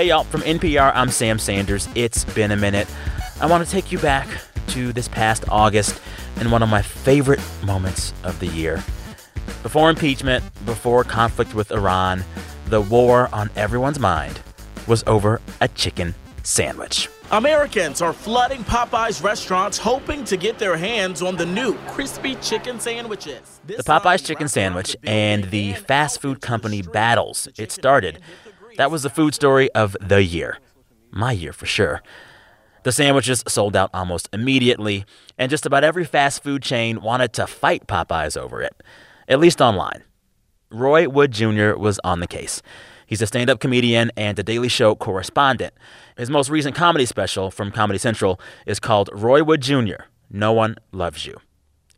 Hey, y'all, from NPR, I'm Sam Sanders. It's been a minute. I want to take you back to this past August and one of my favorite moments of the year. Before impeachment, before conflict with Iran, the war on everyone's mind was over a chicken sandwich. Americans are flooding Popeyes restaurants hoping to get their hands on the new crispy chicken sandwiches. The Popeyes chicken sandwich and the fast food company battles it started. That was the food story of the year. My year for sure. The sandwiches sold out almost immediately, and just about every fast food chain wanted to fight Popeyes over it, at least online. Roy Wood Jr. was on the case. He's a stand up comedian and a Daily Show correspondent. His most recent comedy special from Comedy Central is called Roy Wood Jr. No One Loves You.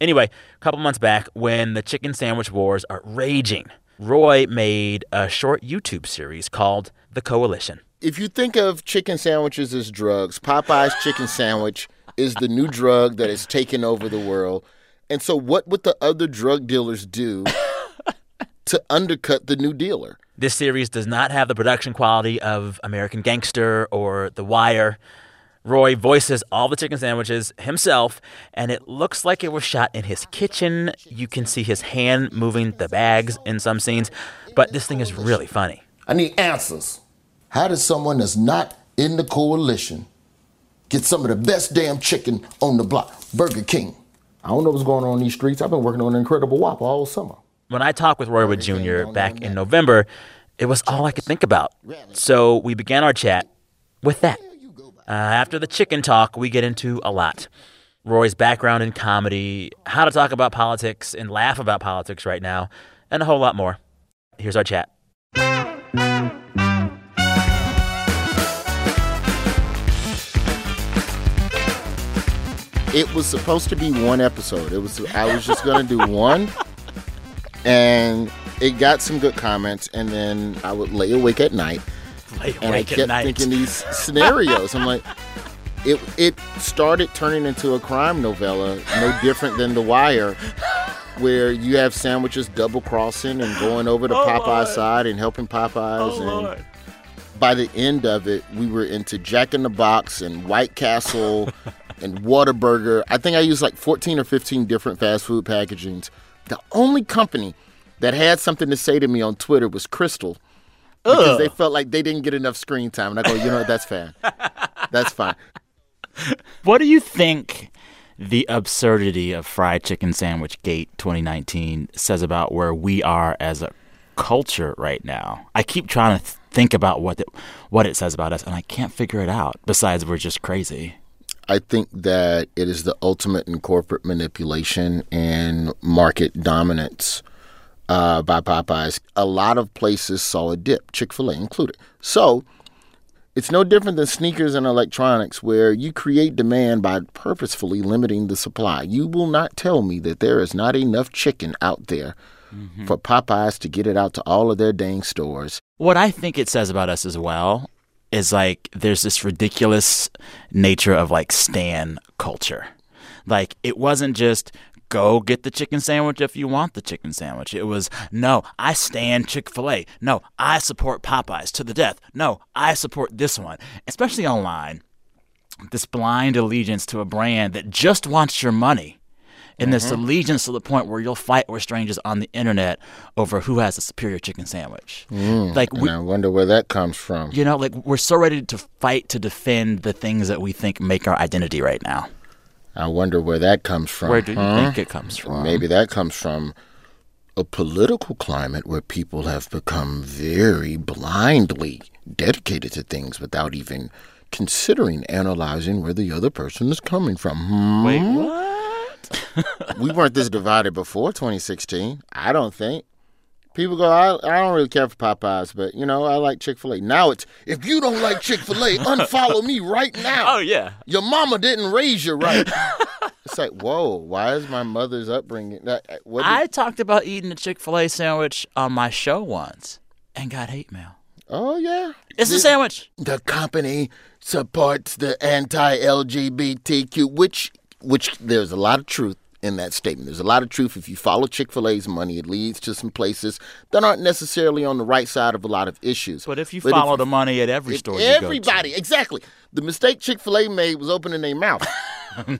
Anyway, a couple months back, when the chicken sandwich wars are raging, Roy made a short YouTube series called The Coalition. If you think of chicken sandwiches as drugs, Popeye's chicken sandwich is the new drug that is taking over the world. And so, what would the other drug dealers do to undercut the new dealer? This series does not have the production quality of American Gangster or The Wire. Roy voices all the chicken sandwiches himself, and it looks like it was shot in his kitchen. You can see his hand moving the bags in some scenes, but this thing is really funny. I need answers. How does someone that's not in the coalition get some of the best damn chicken on the block? Burger King. I don't know what's going on in these streets. I've been working on an Incredible Whopper all summer. When I talked with Roy Wood Jr. back in November, it was all I could think about. So we began our chat with that. Uh, after the chicken talk, we get into a lot. Roy's background in comedy, how to talk about politics and laugh about politics right now, and a whole lot more. Here's our chat. It was supposed to be one episode. It was I was just gonna do one, and it got some good comments. And then I would lay awake at night, Lay and I kept thinking these scenarios. I'm like, it it started turning into a crime novella, no different than The Wire, where you have sandwiches double crossing and going over to Oh, Popeye's Lord. side and helping Popeyes. Oh, and Lord. by the end of it, we were into Jack in the Box and White Castle and Whataburger. I think I used like 14 or 15 different fast food packagings. The only company that had something to say to me on Twitter was Krystal because they felt like they didn't get enough screen time. And I go, you know what? That's fine. That's fine. What do you think the absurdity of Fried Chicken Sandwich Gate 2019 says about where we are as a culture right now? I keep trying to th- think about what it, what it says about us, and I can't figure it out. Besides, we're just crazy. I think that it is the ultimate in corporate manipulation and market dominance uh, by Popeyes. A lot of places saw a dip, Chick fil A included. So it's no different than sneakers and electronics, where you create demand by purposefully limiting the supply. You will not tell me that there is not enough chicken out there for Popeyes to get it out to all of their dang stores. What I think it says about us as well is like there's this ridiculous nature of like stan culture. Like it wasn't just go get the chicken sandwich if you want the chicken sandwich. It was no, I stand Chick-fil-A. No, I support Popeyes to the death. No, I support this one. Especially online. This blind allegiance to a brand that just wants your money. And this mm-hmm. allegiance to the point where you'll fight with strangers on the internet over who has a superior chicken sandwich. Mm, like we, I wonder where that comes from. you know, like we're so ready to fight to defend the things that we think make our identity right now. I wonder where that comes from. Where do you huh? think it comes from? Maybe that comes from a political climate where people have become very blindly dedicated to things without even considering analyzing where the other person is coming from. Hmm? Wait, what? we weren't this divided before 2016. I don't think. People go, I, I don't really care for Popeyes, but you know, I like Chick fil A. Now it's, if you don't like Chick fil A, unfollow me right now. Oh yeah. Your mama didn't raise you right. it's like, whoa, why is my mother's upbringing? That, uh, what did- I talked about eating a Chick Fil A sandwich on my show once and got hate mail. oh, yeah. It's a The- sandwich. The company supports the anti LGBTQ, which, which there's a lot of truth in that statement. There's a lot of truth. If you follow Chick fil A's money, it leads to some places that aren't necessarily on the right side of a lot of issues. But if you follow the money at every store, you go to- everybody, exactly. The mistake Chick fil A made was opening their mouth.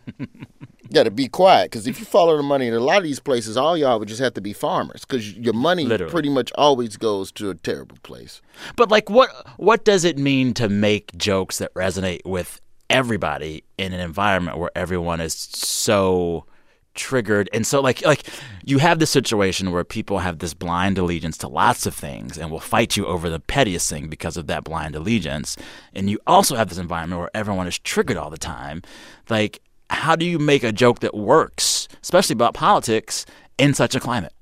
Got to be quiet because if you follow the money at a lot of these places, all y'all would just have to be farmers because your money Literally. pretty much always goes to a terrible place. But like, what what does it mean to make jokes that resonate with everybody in an environment where everyone is so triggered and so like like you have this situation where people have this blind allegiance to lots of things and will fight you over the pettiest thing because of that blind allegiance and you also have this environment where everyone is triggered all the time like how do you make a joke that works especially about politics in such a climate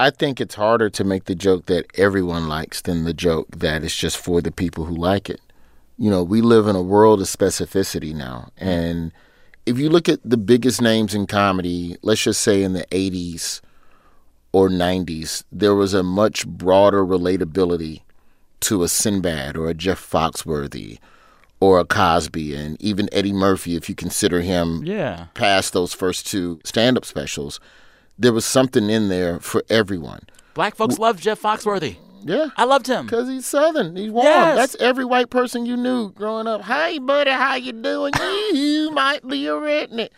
I think it's harder to make the joke that everyone likes than the joke that is just for the people who like it. You know, we live in a world of specificity now. And if you look at the biggest names in comedy, let's just say in the 80s or 90s, there was a much broader relatability to a Sinbad or a Jeff Foxworthy or a Cosby and even Eddie Murphy, if you consider him yeah past those first two stand up specials. There was something in there for everyone. black folks love jeff foxworthy Yeah. i loved him Because he's Southern. He's warm. Yes. That's every white person you knew growing up. Hey, buddy, how you doing? you might be a redneck.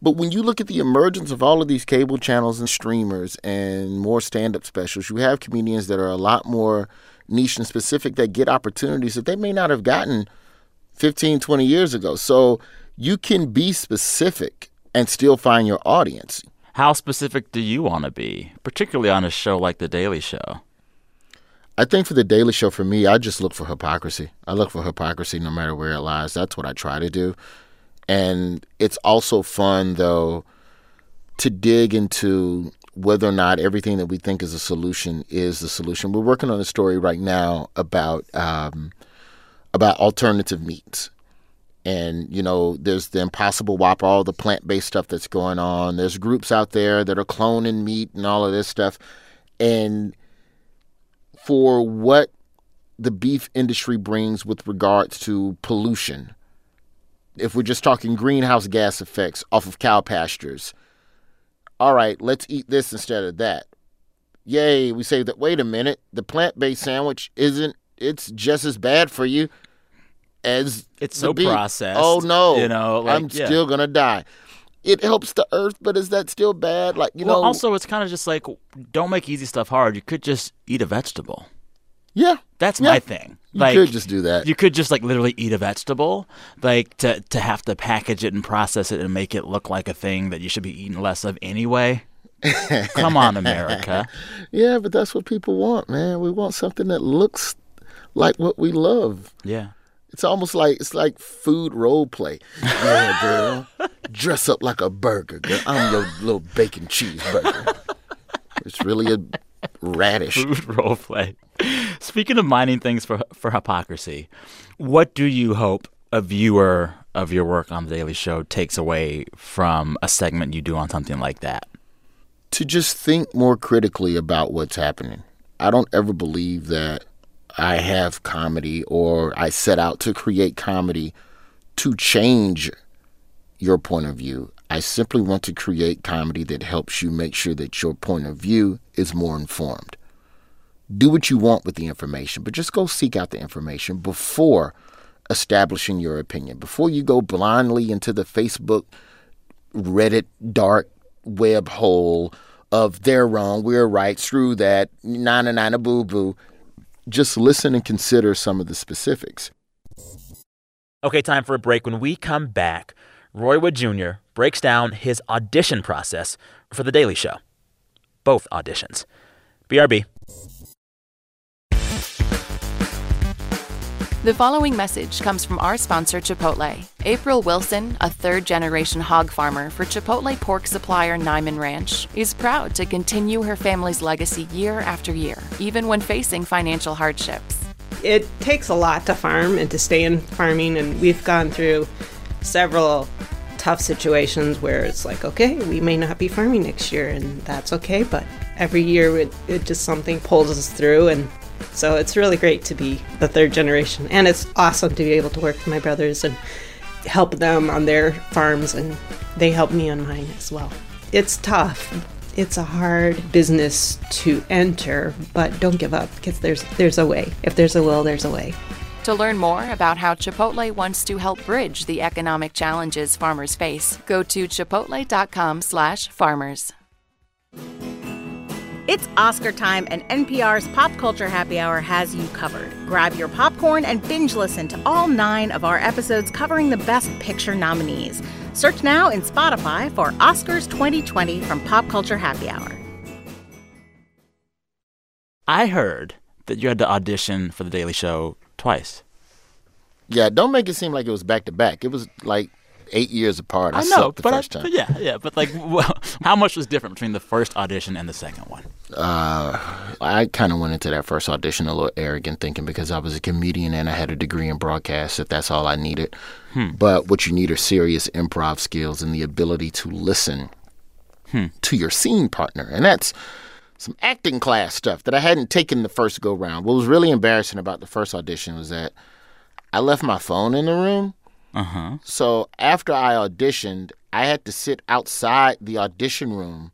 But when you look at the emergence of all of these cable channels and streamers and more stand-up specials, you have comedians that are a lot more niche and specific that get opportunities that they may not have gotten 15, 20 years ago. So you can be specific and still find your audience. How specific do you want to be, particularly on a show like The Daily Show? I think for the Daily Show, for me, I just look for hypocrisy. I look for hypocrisy no matter where it lies. That's what I try to do. And it's also fun, though, to dig into whether or not everything that we think is a solution is the solution. We're working on a story right now about um, about alternative meats. And, you know, there's the Impossible Whopper, all the plant based stuff that's going on. There's groups out there that are cloning meat and all of this stuff. And for what the beef industry brings with regards to pollution. If we're just talking greenhouse gas effects off of cow pastures, all right, let's eat this instead of that. Yay, we say that, wait a minute, the plant based sandwich isn't, it's just as bad for you as It's so beef. processed, Oh no, you know, like, I'm yeah. still gonna die. It helps the earth, but is that still bad? Like you well, know, also it's kind of just like don't make easy stuff hard. You could just eat a vegetable. yeah, That's Yeah. my thing. Like, you could just do that. you could just like literally eat a vegetable. Like to to have to package it and process it and make it look like a thing that you should be eating less of anyway. Come on, America. Yeah, but that's what people want, man. We want something that looks like what we love. Yeah. It's almost like it's like food role play. Yeah, girl. Dress up like a burger, girl. I'm your little bacon cheeseburger. It's really a radish. Food role play. Speaking of mining things for for hypocrisy, what do you hope a viewer of your work on the Daily Show takes away from a segment you do on something like that? to just think more critically about what's happening. I don't ever believe that I have comedy or I set out to create comedy to change your point of view. I simply want to create comedy that helps you make sure that your point of view is more informed. Do what you want with the information, but just go seek out the information before establishing your opinion. Before you go blindly into the Facebook, Reddit dark web hole of they're wrong, we're right, screw that, na na na na boo boo. Just listen and consider some of the specifics. Okay, time for a break. When we come back, Roy Wood Jr. breaks down his audition process for The Daily Show. Both auditions. BRB. The following message comes from our sponsor, Chipotle. April Wilson, a third generation hog farmer for Chipotle pork supplier Niman Ranch, is proud to continue her family's legacy year after year, even when facing financial hardships. it takes a lot to farm and to stay in farming and we've gone through several tough situations where it's like okay we may not be farming next year and that's okay but every year it, it just something pulls us through and so it's really great to be the third generation and it's awesome to be able to work with my brothers and help them on their farms and they help me on mine as well it's tough. It's a hard business to enter, but don't give up because there's there's a way. If there's a will, there's a way. To learn more about how Chipotle wants to help bridge the economic challenges farmers face, go to chipotle.com/farmers. It's Oscar time, and NPR's Pop Culture Happy Hour has you covered. Grab your popcorn and binge listen to all nine of our episodes covering the Best Picture nominees. Search now in Spotify for Oscars 2020 from Pop Culture Happy Hour. I heard that you had to audition for The Daily Show twice. Yeah, don't make it seem like it was back to back. It was like eight years apart. I, I know, but, I, first time. but yeah, yeah. But like, well, how much was different between the first audition and the second one? Uh, I kind of went into that first audition a little arrogant, thinking because I was a comedian and I had a degree in broadcast that that's all I needed. But what you need are serious improv skills and the ability to listen to your scene partner, and that's some acting class stuff that I hadn't taken the first go round. What was really embarrassing about the first audition was that I left my phone in the room. Uh huh. So after I auditioned, I had to sit outside the audition room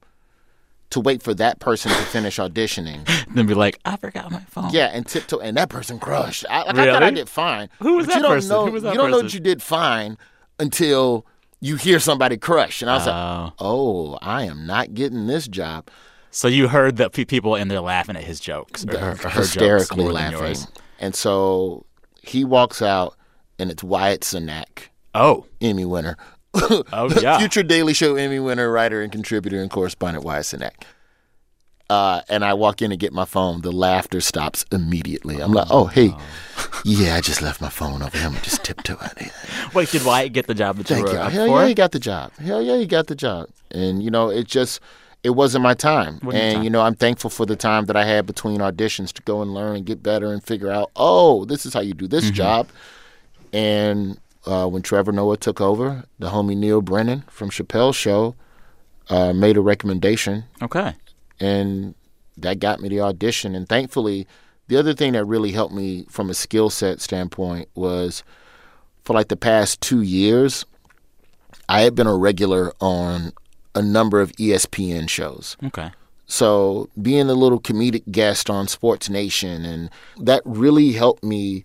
to wait for that person to finish auditioning. Then be like, I forgot my phone. Yeah, and tiptoe, and that person crushed. I, like, I thought I did fine. Who was but that you don't person? Know, Who was that you don't know that you did fine until you hear somebody crush, and I was Oh. like, "Oh, I am not getting this job." So you heard that pe- people in there laughing at his jokes, or her, her hysterically than laughing, and so he walks out, and it's Wyatt Cenac, Oh, Emmy winner. oh yeah. Future Daily Show Emmy winner, writer and contributor and correspondent Wyatt Cenac. Uh, and I walk in to get my phone. The laughter stops immediately. I'm like, oh, hey, yeah, I just left my phone over here. I'm just tiptoe out here. Wait, did Wyatt get the job that Thank you. Hell yeah, he got the job. Hell yeah, he got the job. And, you know, it just, it wasn't my time. Wasn't and, time. you know, I'm thankful for the time that I had between auditions to go and learn and get better and figure out, oh, this is how you do this Mm-hmm. job. And uh, when Trevor Noah took over, the homie Neal Brennan from Chappelle's show uh, made a recommendation Okay. and that got me the audition. And thankfully, the other thing that really helped me from a skill set standpoint was for like the past two years, I had been a regular on a number of ESPN shows. Okay. So being a little comedic guest on Sports Nation, and that really helped me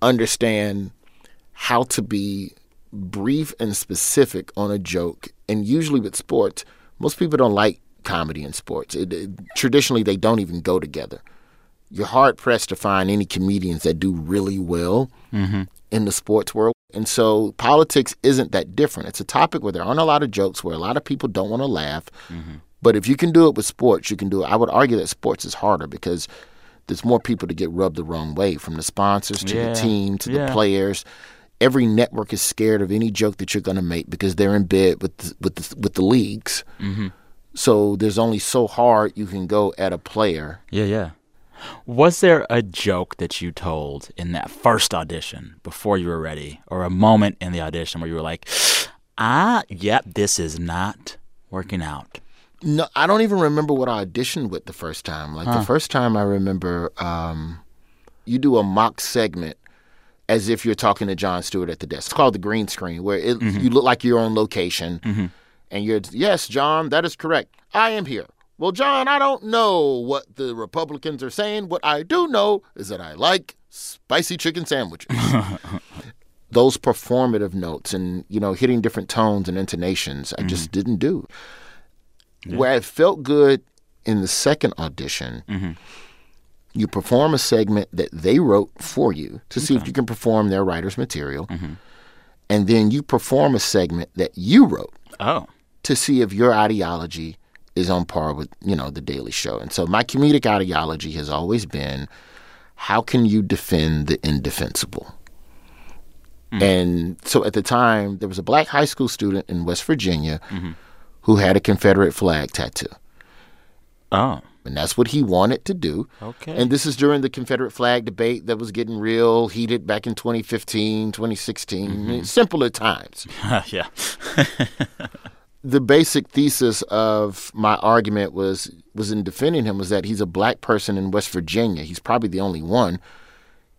understand how to be brief and specific on a joke. And usually with sports, most people don't like comedy and sports. It, it- traditionally, they don't even go together. You're hard pressed to find any comedians that do really well mm-hmm. in the sports world. And so politics isn't that different. It's a topic where there aren't a lot of jokes, where a lot of people don't want to laugh. Mm-hmm. But if you can do it with sports, you can do it. I would argue that sports is harder because there's more people to get rubbed the wrong way from the sponsors to Yeah. the team to Yeah. the players. Every network is scared of any joke that you're going to make because they're in bed with the, with the, with the leagues. So there's only so hard you can go at a player. Yeah, yeah. Was there a joke that you told in that first audition before you were ready, or a moment in the audition where you were like, ah, yep, this is not working out? No, I don't even remember what I auditioned with the first time. Like the first time I remember, um, you do a mock segment as if you're talking to Jon Stewart at the desk. It's called the green screen, where it, mm-hmm. you look like you're on location, mm-hmm. and you're yes, John, that is correct. I am here. Well, John, I don't know what the Republicans are saying. What I do know is that I like spicy chicken sandwiches. Those performative notes and you know hitting different tones and intonations, I just mm-hmm. didn't do. Where it felt good in the second audition, you perform a segment that they wrote for you to see if you can perform their writer's material. Mm-hmm. And then you perform a segment that you wrote Oh, to see if your ideology is on par with, you know, the Daily Show. And so my comedic ideology has always been how can you defend the indefensible? Mm-hmm. And so at the time, there was a black high school student in West Virginia mm-hmm. who had a Confederate flag tattoo. oh, And that's what he wanted to do. Okay. And this is during the Confederate flag debate that was getting real heated back in 2015, 2016, mm-hmm. simpler times. yeah. the basic thesis of my argument was was in defending him was that he's a black person in West Virginia. He's probably the only one.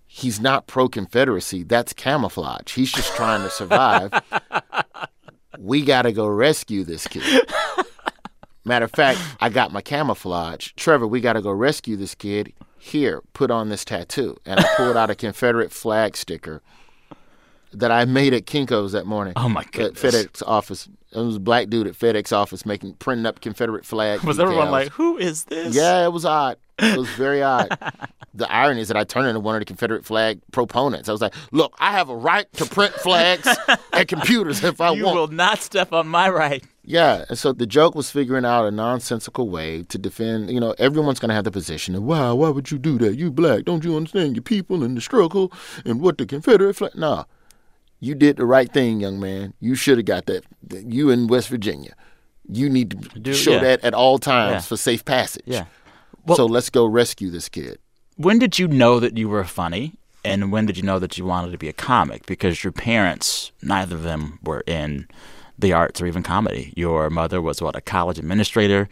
He's not pro Confederacy. That's camouflage. He's just trying to survive. we got to go rescue this kid. Matter of fact, I got my camouflage. Trevor, we got to go rescue this kid. Here, put on this tattoo. And I pulled out a Confederate flag sticker that I made at Kinko's that morning. Oh, my At. FedEx office. It was a black dude at FedEx office making printing up Confederate flag. Was everyone like, who is this? Yeah, it was odd. It was very odd. The irony is that I turned into one of the Confederate flag proponents. I was like, look, I have a right to print flags and computers if I You want. You will not step on my right. Yeah, and so the joke was figuring out a nonsensical way to defend. You know, everyone's going to have the position of, wow, why would you do that? You black, don't you understand your people and the struggle and what the Confederate flag? No, you did the right thing, young man. You should have got that. You in West Virginia, you need to Do- show yeah. that at all times Yeah. for safe passage. Yeah. so let's go rescue this kid. When did you know that you were funny? And when did you know that you wanted to be a comic? Because your parents, neither of them were in the arts or even comedy. Your mother was what, a college administrator?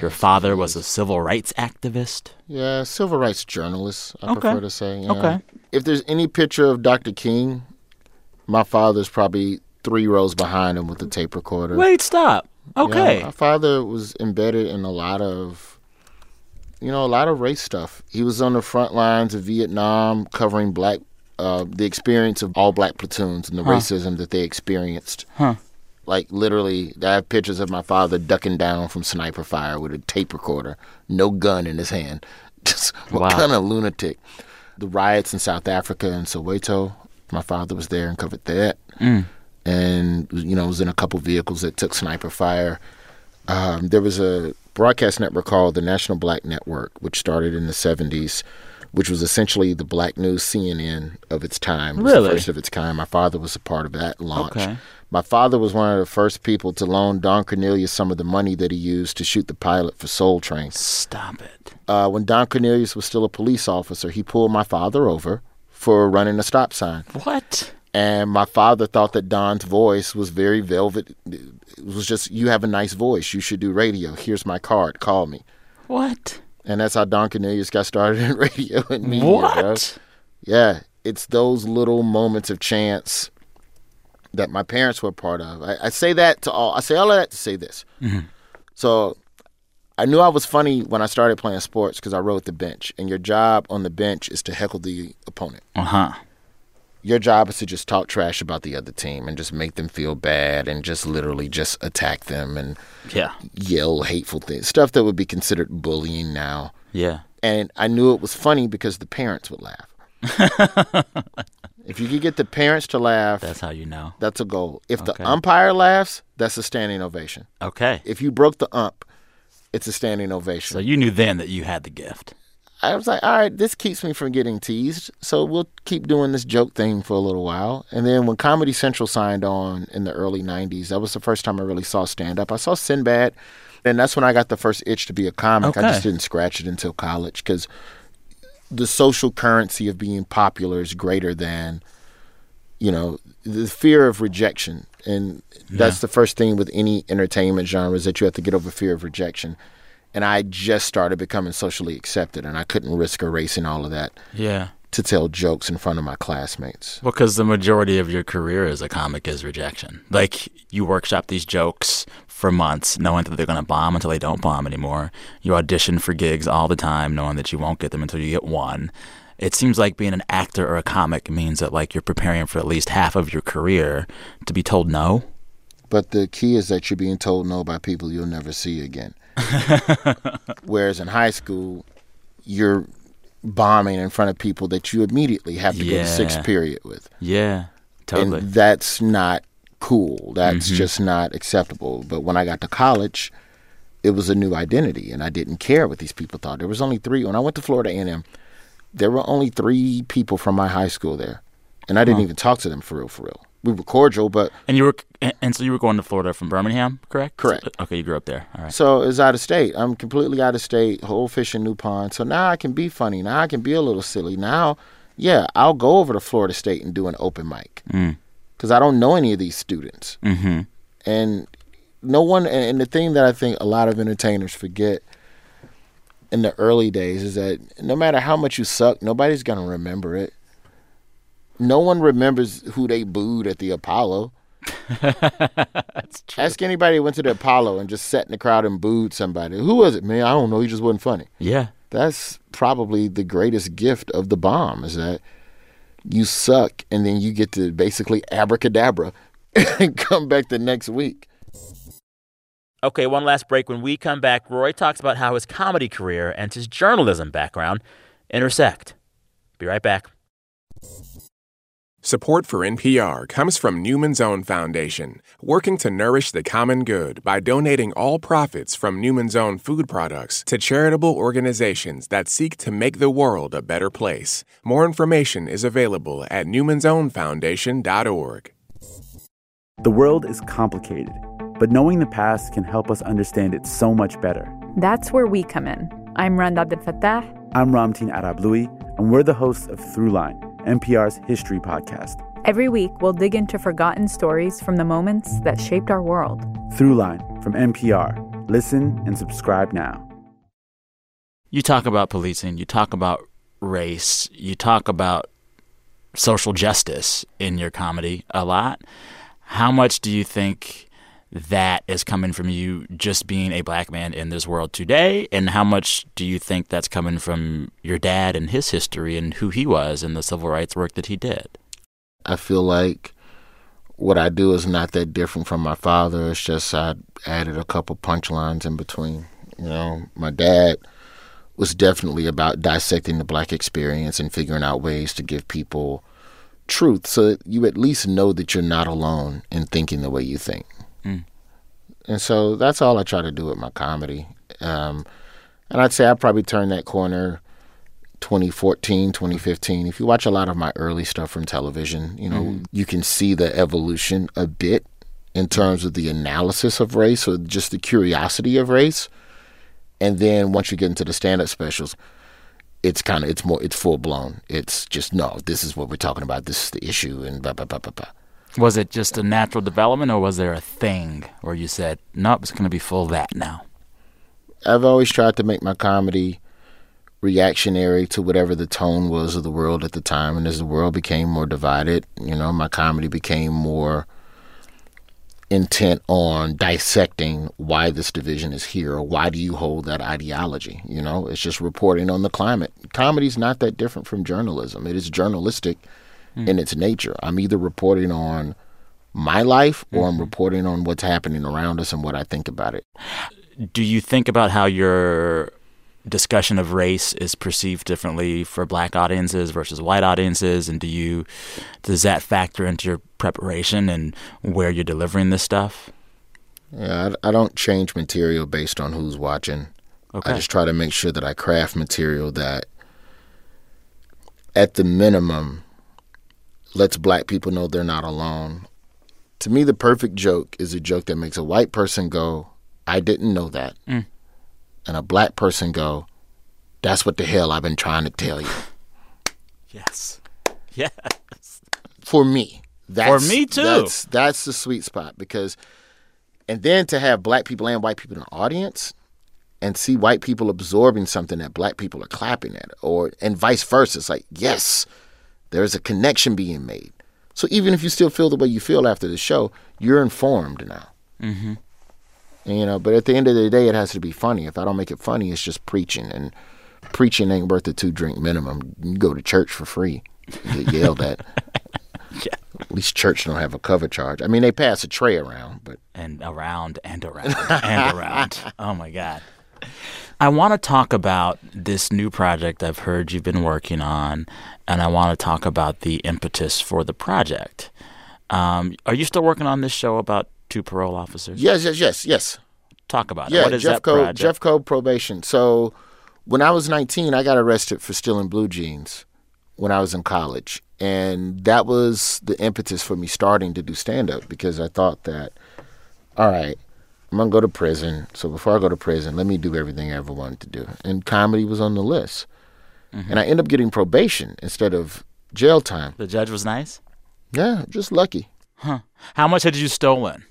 your father was a civil rights activist? Yeah, civil rights journalist, I Okay. prefer to say. yeah. Okay. If there's any picture of Dr. King, my father's probably three rows behind him with a tape recorder. Wait, stop. Okay. Yeah, my father was embedded in a lot of, you know, a lot of race stuff. He was on the front lines of Vietnam, covering black, uh, the experience of all black platoons and the racism that they experienced. Huh. Like literally, I have pictures of my father ducking down from sniper fire with a tape recorder, no gun in his hand. Just what Wow. kind of lunatic? The riots in South Africa and Soweto. My father was there and covered that and you know was in a couple vehicles that took sniper fire. Um, there was a broadcast network called the National Black Network, which started in the '70s, which was essentially the black news CNN of its time. It Really? the first of its kind. My father was a part of that launch. Okay. My father was one of the first people to loan Don Cornelius some of the money that he used to shoot the pilot for Soul Train. Stop it. Uh, when Don Cornelius was still a police officer, he pulled my father over for running a stop sign What? and my father thought that Don's voice was very velvet. It was just, you have a nice voice. You should do radio. Here's my card. Call me. What? And that's how Don Cornelius got started in radio and media. What? bro. Yeah, it's those little moments of chance that my parents were part of. I, I say that to all. I say all of that to say this. So I knew I was funny when I started playing sports because I rode the bench, and your job on the bench is to heckle the opponent Uh huh. your job is to just talk trash about the other team and just make them feel bad and just literally just attack them and Yeah. yell hateful things stuff that would be considered bullying now Yeah. and i knew it was funny because the parents would laugh if you could get the parents to laugh That's how you know. that's a goal if Okay. the umpire laughs that's a standing ovation Okay. if you broke the ump it's a standing ovation So you knew then that you had the gift. I was like, all right, this keeps me from getting teased. So we'll keep doing this joke thing for a little while. And then when Comedy Central signed on in the early 90s, that was the first time I really saw stand up. I saw Sinbad, and that's when I got the first itch to be a comic. I just didn't scratch it until college because the social currency of being popular is greater than, you know, the fear of rejection. And that's the first thing with any entertainment genre is that you have to get over fear of rejection. And I just started becoming socially accepted, and I couldn't risk erasing all of that Yeah. to tell jokes in front of my classmates. Well, because the majority of your career as a comic is rejection. Like you workshop these jokes for months, knowing that they're going to bomb until they don't bomb anymore. You audition for gigs all the time, knowing that you won't get them until you get one. It seems like being an actor or a comic means that like you're preparing for at least half of your career to be told no. But the key is that you're being told no by people you'll never see again. Whereas in high school, you're bombing in front of people that you immediately have to go to sixth period with. Yeah, totally. And that's not cool. That's mm-hmm. just not acceptable. But when I got to college, it was a new identity, and I didn't care what these people thought. There was only three. When I went to Florida A&M, there were only three people from my high school there, and I didn't even talk to them for real, for real. We were cordial, but and you were, and- so you were going to Florida from Birmingham, correct? Correct. Okay, you grew up there. All right. So it's out of state. I'm completely out of state, whole fish in new pond. So now I can be funny. Now I can be a little silly. Now, yeah, I'll go over to Florida State and do an open mic mm. Because I don't know any of these students. Mm-hmm. And no one, and the thing that I think a lot of entertainers forget in the early days is that no matter how much you suck, nobody's going to remember it. No one remembers who they booed at the Apollo. That's true. Ask anybody who went to the Apollo and just sat in the crowd and booed somebody. Who was it, man? I don't know. He just wasn't funny. Yeah. That's probably the greatest gift of the bomb is that you suck and then you get to basically abracadabra and come back the next week. Okay, one last break. When we come back, Roy talks about how his comedy career and his journalism background intersect. Be right back. Support for NPR comes from Newman's Own Foundation, working to nourish the common good by donating all profits from Newman's Own food products to charitable organizations that seek to make the world a better place. More information is available at newmansownfoundation.org. The world is complicated, but knowing the past can help us understand it so much better. That's where we come in. I'm Rund Abdelfatah. I'm Ramtin Arablouei, and we're the hosts of Throughline NPR's history podcast. Every week, we'll dig into forgotten stories from the moments that shaped our world. Throughline from NPR. Listen and subscribe now. You talk about policing, you talk about race, you talk about social justice in your comedy a lot. How much do you think that is coming from you just being a black man in this world today? And how much do you think that's coming from your dad and his history and who he was and the civil rights work that he did? I feel like what I do is not that different from my father. It's just I added a couple punchlines in between. You know, my dad was definitely about dissecting the black experience and figuring out ways to give people truth so that you at least know that you're not alone in thinking the way you think. Mm. And so that's all I try to do with my comedy. Um, and I'd say I probably turned that corner 2014, 2015. If you watch a lot of my early stuff from television, you know, Mhm. you can see the evolution a bit in terms of the analysis of race or just the curiosity of race. And then once you get into the stand up specials, it's kind of it's more it's full blown. It's just no, this is what we're talking about. This is the issue, and blah blah blah blah blah. Was it just a natural development or was there a thing where you said, nope, it's going to be full of that now? I've always tried to make my comedy reactionary to whatever the tone was of the world at the time. And as the world became more divided, you know, my comedy became more intent on dissecting why this division is here or why do you hold that ideology. You know, it's just reporting on the climate. Comedy's not that different from journalism. It is journalistic in its nature. I'm either reporting on my life or I'm mm-hmm. reporting on what's happening around us and what I think about it. Do you think about how your discussion of race is perceived differently for black audiences versus white audiences and do you does that factor into your preparation and where you're delivering this stuff? Yeah, I, I don't change material based on who's watching. Okay. I just try to make sure that I craft material that, at the minimum, lets black people know they're not alone. To me, the perfect joke is a joke that makes a white person go, I didn't know that. Mm. And a black person go, that's what the hell I've been trying to tell you. Yes. Yes. For me. That's, For me too. That's, that's the sweet spot because, and then to have black people and white people in the audience and see white people absorbing something that black people are clapping at or, and vice versa. It's like, yes, there's a connection being made. So even if you still feel the way you feel after the show, you're informed now. Mm-hmm. And, you know, but at the end of the day, it has to be funny. If I don't make it funny, it's just preaching, and preaching ain't worth the two drink minimum. You go to church for free, you get yelled at. Yeah. At least church don't have a cover charge. I mean, they pass a tray around, but and around and around and around. Oh my God. I want to talk about this new project I've heard you've been working on, and I want to talk about the impetus for the project. Um, are you still working on this show about two parole officers? yes, yes, yes, yes. Talk about Yeah, it. What is Jeff that Code, project? Jeff Code probation. So when I was 19, I got arrested for stealing blue jeans when I was in college. And that was the impetus for me starting to do stand up because I thought that, all right, I'm to go to prison. So before I go to prison, let me do everything I ever wanted to do. And comedy was on the list. Mm-hmm. And I end up getting probation instead of jail time. the judge was nice. Yeah, just lucky. Huh. How much had you stolen?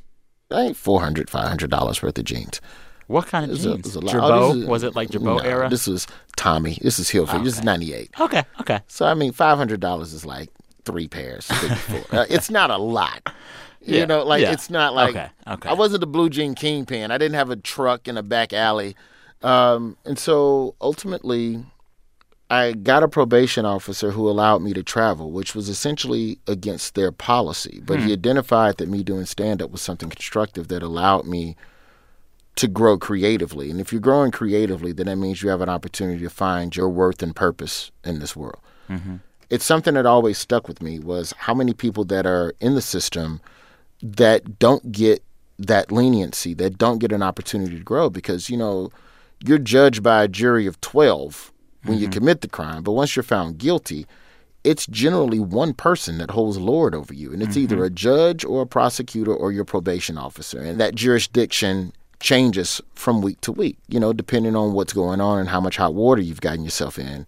I ain't $400, $500 worth of jeans. What kind of was a- it jeans? was a Girbaud? oh, this is- was it like Girbaud no, era? This was Tommy. This is Hilfiger. This is 98. okay, okay. So I mean, five hundred dollars is like three pairs. uh, it's not a lot, You Yeah, know, like yeah. it's not like Okay, okay. I wasn't a blue jean kingpin. I didn't have a truck in a back alley, um, and so ultimately, I got a probation officer who allowed me to travel, which was essentially against their policy. But he identified that me doing stand up was something constructive that allowed me to grow creatively. And if you're growing creatively, then that means you have an opportunity to find your worth and purpose in this world. It's something that always stuck with me was how many people that are in the system that don't get that leniency, that don't get an opportunity to grow because, you know, you're judged by a jury of 12 when you mm-hmm. commit the crime, but once you're found guilty, it's generally one person that holds lord over you, and it's either mm-hmm. a judge or a prosecutor or your probation officer, and that jurisdiction changes from week to week, you know, depending on what's going on and how much hot water you've gotten yourself in.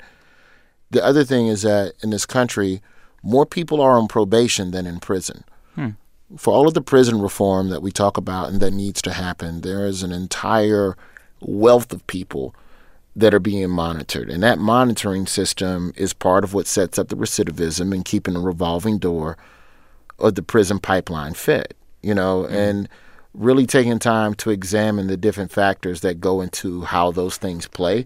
The other thing is that in this country, more people are on probation than in prison. Hmm. For all of the prison reform that we talk about and that needs to happen, there is an entire wealth of people that are being monitored. And that monitoring system is part of what sets up the recidivism and keeping a revolving door of the prison pipeline fed, you know, mm-hmm. and really taking time to examine the different factors that go into how those things play.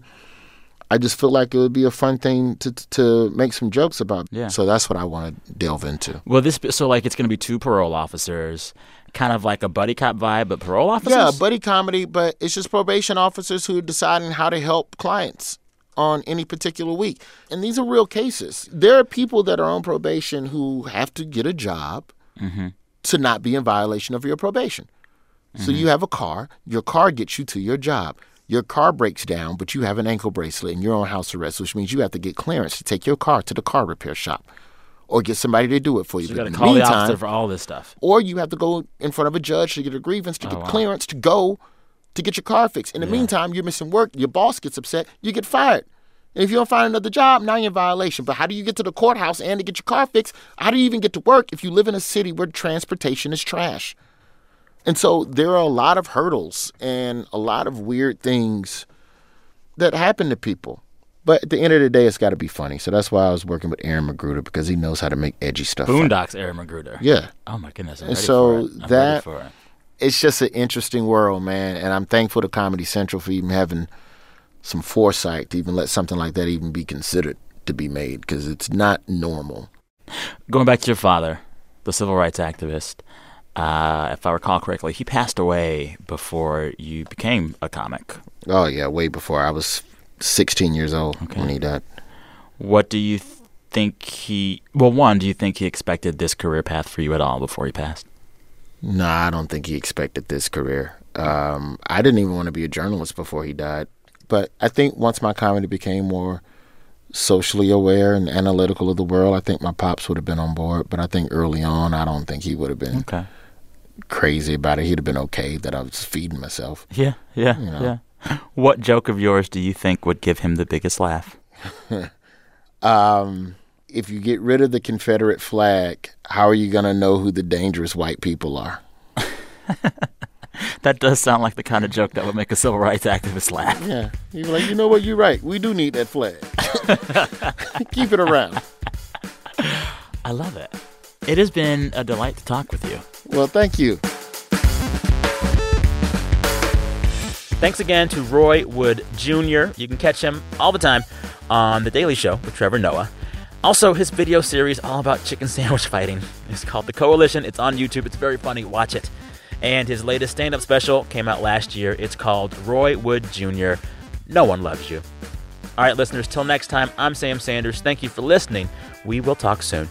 I just feel like it would be a fun thing to to make some jokes about. Yeah. So that's what I want to delve into. Well, this so like it's going to be two parole officers, kind of like a buddy cop vibe, but parole officers. Yeah, buddy comedy, but it's just probation officers who are deciding how to help clients on any particular week. And these are real cases. There are people that are on probation who have to get a job mm-hmm. to not be in violation of your probation. So mm-hmm. you have a car, your car gets you to your job. Your car breaks down, but you have an ankle bracelet and you're on house arrest, which means you have to get clearance to take your car to the car repair shop or get somebody to do it for you. So you got to call the officer for all this stuff. or you have to go in front of a judge to get a grievance to oh, get wow. clearance to go to get your car fixed. In the meantime, you're missing work. Your boss gets upset. You get fired. And if you don't find another job, now you're in violation. But how do you get to the courthouse and to get your car fixed? How do you even get to work if you live in a city where transportation is trash? And so there are a lot of hurdles and a lot of weird things that happen to people. But at the end of the day, it's got to be funny. So that's why I was working with Aaron McGruder because he knows how to make edgy stuff. funny. Boondocks, Aaron McGruder. Yeah. Oh my goodness. I'm And so for it. I'm ready that- it. it's just an interesting world, man. And I'm thankful to Comedy Central for even having some foresight to even let something like that even be considered to be made because it's not normal. Going back to your father, the civil rights activist. Uh, if I recall correctly, he passed away before you became a comic. Oh yeah, way before I was 16 years old when he died. What do you th- think he? Well, one, do you think he expected this career path for you at all before he passed? No, I don't think he expected this career. Um, I didn't even want to be a journalist before he died. But I think once my comedy became more socially aware and analytical of the world, I think my pops would have been on board. But I think early on, I don't think he would have been Okay. Crazy about it. He'd have been okay that I was feeding myself. Yeah, yeah, You know. yeah. What joke of yours do you think would give him the biggest laugh? Um, if you get rid of the Confederate flag, how are you going to know who the dangerous white people are? That does sound like the kind of joke that would make a civil rights activist laugh. Yeah. You're like, you know what? You're right. We do need that flag. Keep it around. I love it. It has been a delight to talk with you. Well, thank you. Thanks again to Roy Wood Jr. You can catch him all the time on The Daily Show with Trevor Noah. Also, his video series all about chicken sandwich fighting is called The Coalition. It's on YouTube. It's very funny. Watch it. And his latest stand up special came out last year. It's called Roy Wood Jr. No One Loves You. All right, listeners, till next time, I'm Sam Sanders. Thank you for listening. We will talk soon.